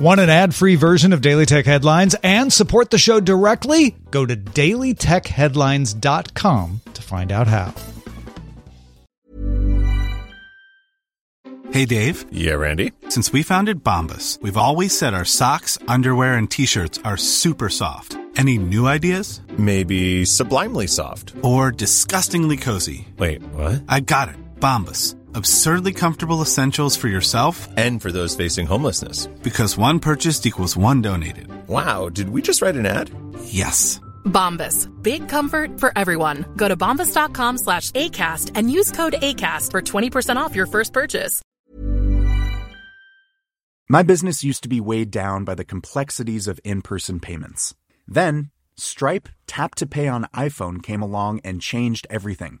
Want an ad-free version of Daily Tech Headlines and support the show directly? Go to dailytechheadlines.com to find out how. Hey Dave. Yeah, Randy. Since we founded Bombas, we've always said our socks, underwear, and t-shirts are super soft. Any new ideas? Maybe sublimely soft. Or disgustingly cozy. Wait, what? I got it. Bombas. Absurdly comfortable essentials for yourself And for those facing homelessness. because one purchased equals one donated. Wow, did we just write an ad? Yes. Bombas. Big comfort for everyone. Go to bombas.com slash ACAST and use code ACAST for 20% off your first purchase. My business used to be weighed down by the complexities of in person payments. Then, Stripe Tap to Pay on iPhone came along and changed everything.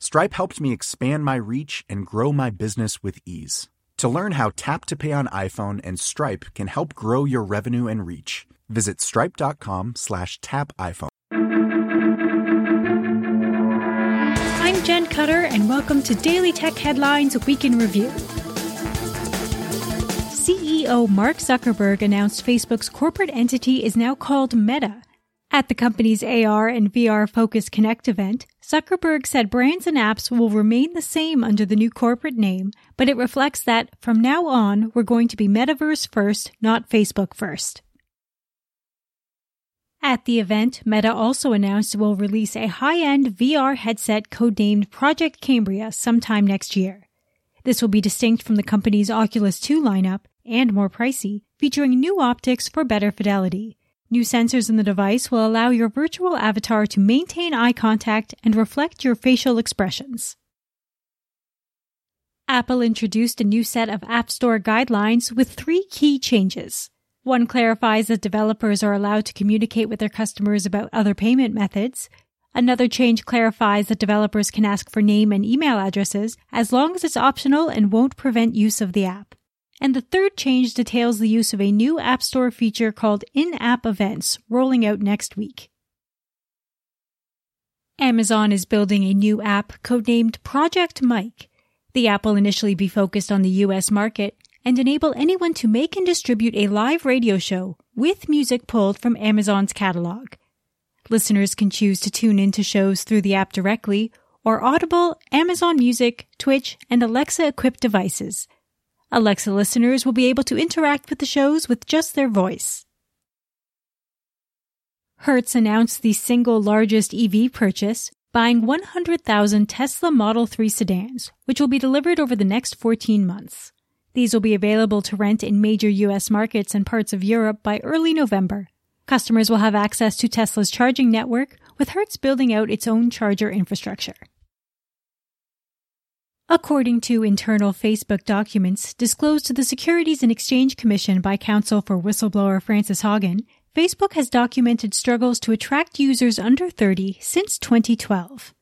Stripe helped me expand my reach and grow my business with ease. To learn how Tap to Pay on iPhone and Stripe can help grow your revenue and reach, visit stripe.com slash tap iPhone. I'm Jen Cutter, and welcome to Daily Tech Headlines Week in Review. CEO Mark Zuckerberg announced Facebook's corporate entity is now called Meta. At the company's AR and VR focused Connect event, Zuckerberg said brands and apps will remain the same under the new corporate name, but it reflects that from now on, we're going to be Metaverse first, not Facebook first. At the event, Meta also announced it will release a high-end VR headset codenamed Project Cambria sometime next year. This will be distinct from the company's Oculus 2 lineup and more pricey, featuring new optics for better fidelity. New sensors in the device will allow your virtual avatar to maintain eye contact and reflect your facial expressions. Apple introduced a new set of App Store guidelines with three key changes. One clarifies that developers are allowed to communicate with their customers about other payment methods. Another change clarifies that developers can ask for name and email addresses as long as it's optional and won't prevent use of the app. And the third change details the use of a new App Store feature called In App Events, rolling out next week. Amazon is building a new app codenamed Project Mike. The app will initially be focused on the US market and enable anyone to make and distribute a live radio show with music pulled from Amazon's catalog. Listeners can choose to tune into shows through the app directly or Audible, Amazon Music, Twitch, and Alexa equipped devices. Alexa listeners will be able to interact with the shows with just their voice. Hertz announced the single largest EV purchase, buying 100,000 Tesla Model 3 sedans, which will be delivered over the next 14 months. These will be available to rent in major US markets and parts of Europe by early November. Customers will have access to Tesla's charging network, with Hertz building out its own charger infrastructure. According to internal Facebook documents disclosed to the Securities and Exchange Commission by counsel for whistleblower Frances Haugen, Facebook has documented struggles to attract users under 30 since 2012.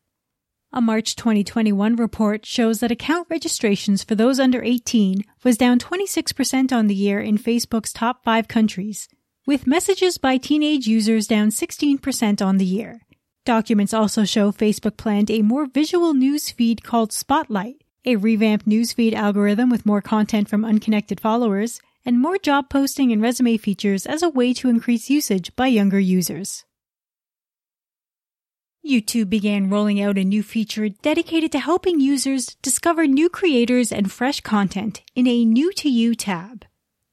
A March 2021 report shows that account registrations for those under 18 was down 26% on the year in Facebook's top five countries, with messages by teenage users down 16% on the year. Documents also show Facebook planned a more visual news feed called Spotlight, a revamped newsfeed algorithm with more content from unconnected followers, and more job posting and resume features as a way to increase usage by younger users. YouTube began rolling out a new feature dedicated to helping users discover new creators and fresh content in a New to You tab.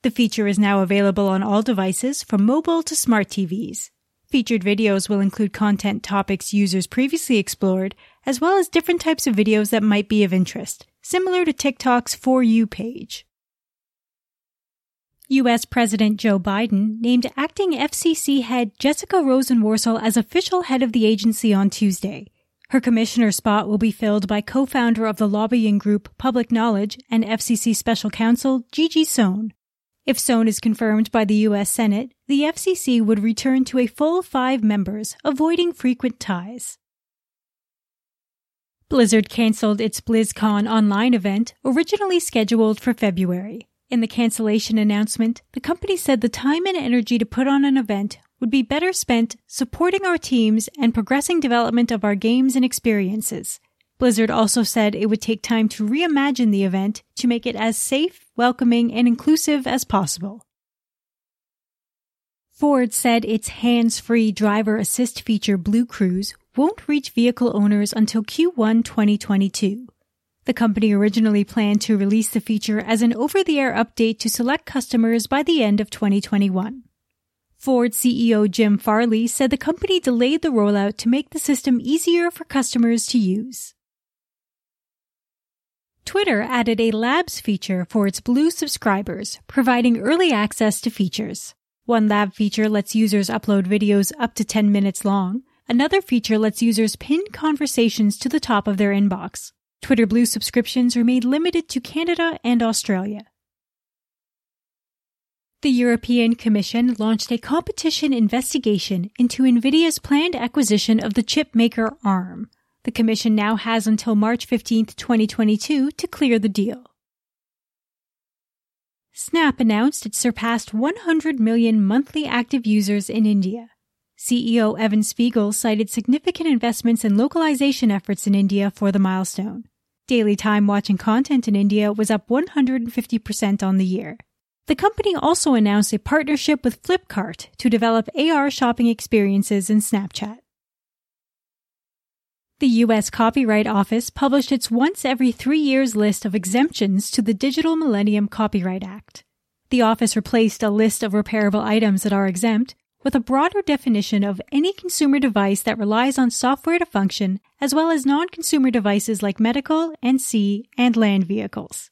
The feature is now available on all devices from mobile to smart TVs. Featured videos will include content topics users previously explored, as well as different types of videos that might be of interest, similar to TikTok's For You page. U.S. President Joe Biden named acting FCC head Jessica Rosenworcel as official head of the agency on Tuesday. Her commissioner spot will be filled by co-founder of the lobbying group Public Knowledge and FCC special counsel Gigi Sohn. If Sohn is confirmed by the U.S. Senate, the FCC would return to a full five members, avoiding frequent ties. Blizzard canceled its BlizzCon online event, originally scheduled for February. In the cancellation announcement, the company said the time and energy to put on an event would be better spent supporting our teams and progressing development of our games and experiences. Blizzard also said it would take time to reimagine the event to make it as safe, welcoming, and inclusive as possible. Ford said its hands-free driver assist feature Blue Cruise won't reach vehicle owners until Q1 2022. The company originally planned to release the feature as an over-the-air update to select customers by the end of 2021. Ford CEO Jim Farley said the company delayed the rollout to make the system easier for customers to use. Twitter added a Labs feature for its Blue subscribers, providing early access to features. One Lab feature lets users upload videos up to 10 minutes long. Another feature lets users pin conversations to the top of their inbox. Twitter Blue subscriptions are made limited to Canada and Australia. The European Commission launched a competition investigation into Nvidia's planned acquisition of the chipmaker ARM. The Commission now has until March 15, 2022 to clear the deal. Snap announced it surpassed 100 million monthly active users in India. CEO Evan Spiegel cited significant investments in localization efforts in India for the milestone. Daily time watching content in India was up 150% on the year. The company also announced a partnership with Flipkart to develop AR shopping experiences in Snapchat. The U.S. Copyright Office published its once every three years list of exemptions to the Digital Millennium Copyright Act. The office replaced a list of repairable items that are exempt with a broader definition of any consumer device that relies on software to function, as well as non-consumer devices like medical and sea and land vehicles.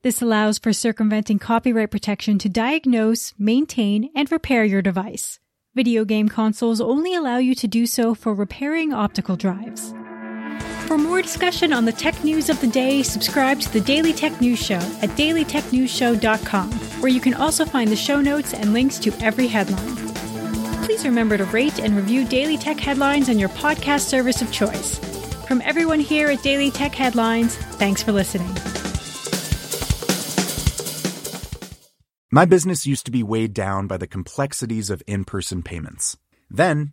This allows for circumventing copyright protection to diagnose, maintain, and repair your device. Video game consoles only allow you to do so for repairing optical drives. For more discussion on the tech news of the day, subscribe to the Daily Tech News Show at dailytechnewsshow.com, where you can also find the show notes and links to every headline. Please remember to rate and review Daily Tech Headlines on your podcast service of choice. From everyone here at Daily Tech Headlines, thanks for listening. My business used to be weighed down by the complexities of in person payments. Then,